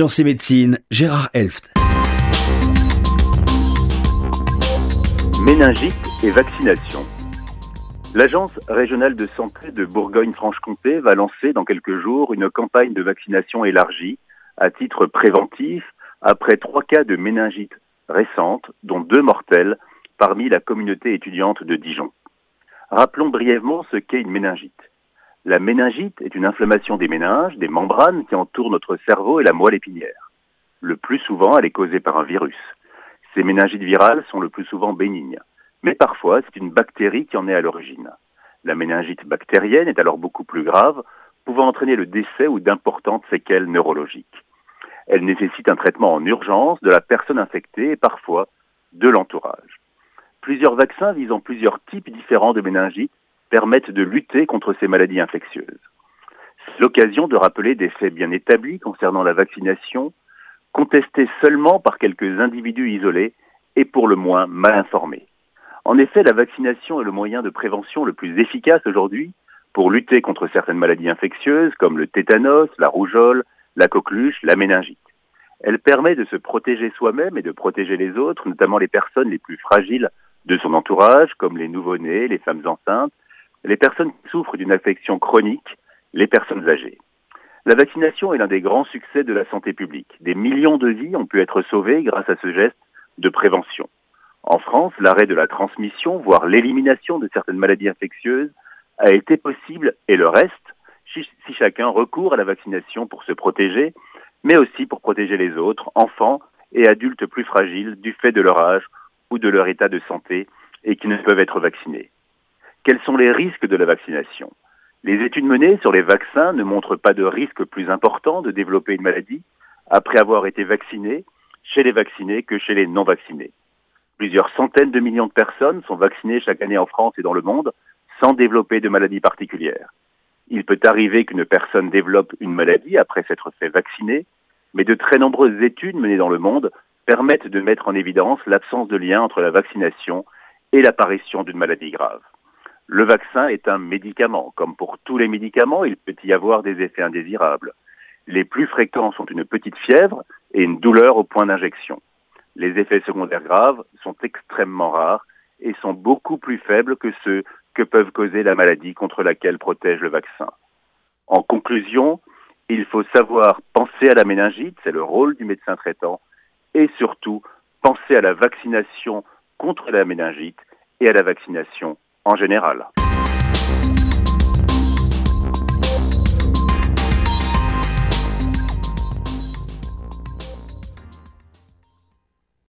Sciences et Gérard Elft. Méningite et vaccination. L'Agence régionale de santé de Bourgogne-Franche-Comté va lancer dans quelques jours une campagne de vaccination élargie à titre préventif après trois cas de méningite récentes, dont deux mortels, parmi la communauté étudiante de Dijon. Rappelons brièvement ce qu'est une méningite. La méningite est une inflammation des méninges, des membranes qui entourent notre cerveau et la moelle épinière. Le plus souvent, elle est causée par un virus. Ces méningites virales sont le plus souvent bénignes. Mais parfois, c'est une bactérie qui en est à l'origine. La méningite bactérienne est alors beaucoup plus grave, pouvant entraîner le décès ou d'importantes séquelles neurologiques. Elle nécessite un traitement en urgence de la personne infectée et parfois de l'entourage. Plusieurs vaccins visant plusieurs types différents de méningite permettent de lutter contre ces maladies infectieuses. C'est l'occasion de rappeler des faits bien établis concernant la vaccination, contestés seulement par quelques individus isolés et pour le moins mal informés. En effet, la vaccination est le moyen de prévention le plus efficace aujourd'hui pour lutter contre certaines maladies infectieuses comme le tétanos, la rougeole, la coqueluche, la méningite. Elle permet de se protéger soi-même et de protéger les autres, notamment les personnes les plus fragiles de son entourage, comme les nouveau-nés, les femmes enceintes, les personnes qui souffrent d'une affection chronique, les personnes âgées. La vaccination est l'un des grands succès de la santé publique. Des millions de vies ont pu être sauvées grâce à ce geste de prévention. En France, l'arrêt de la transmission, voire l'élimination de certaines maladies infectieuses, a été possible et le reste si, chacun recourt à la vaccination pour se protéger, mais aussi pour protéger les autres, enfants et adultes plus fragiles du fait de leur âge ou de leur état de santé et qui ne peuvent être vaccinés. Quels sont les risques de la vaccination? Les études menées sur les vaccins ne montrent pas de risque plus important de développer une maladie après avoir été vacciné chez les vaccinés que chez les non vaccinés. Plusieurs centaines de millions de personnes sont vaccinées chaque année en France et dans le monde sans développer de maladie particulière. Il peut arriver qu'une personne développe une maladie après s'être fait vacciner, mais de très nombreuses études menées dans le monde permettent de mettre en évidence l'absence de lien entre la vaccination et l'apparition d'une maladie grave. Le vaccin est un médicament. Comme pour tous les médicaments, il peut y avoir des effets indésirables. Les plus fréquents sont une petite fièvre et une douleur au point d'injection. Les effets secondaires graves sont extrêmement rares et sont beaucoup plus faibles que ceux que peuvent causer la maladie contre laquelle protège le vaccin. En conclusion, il faut savoir penser à la méningite, c'est le rôle du médecin traitant, et surtout penser à la vaccination contre la méningite et à la vaccination en général.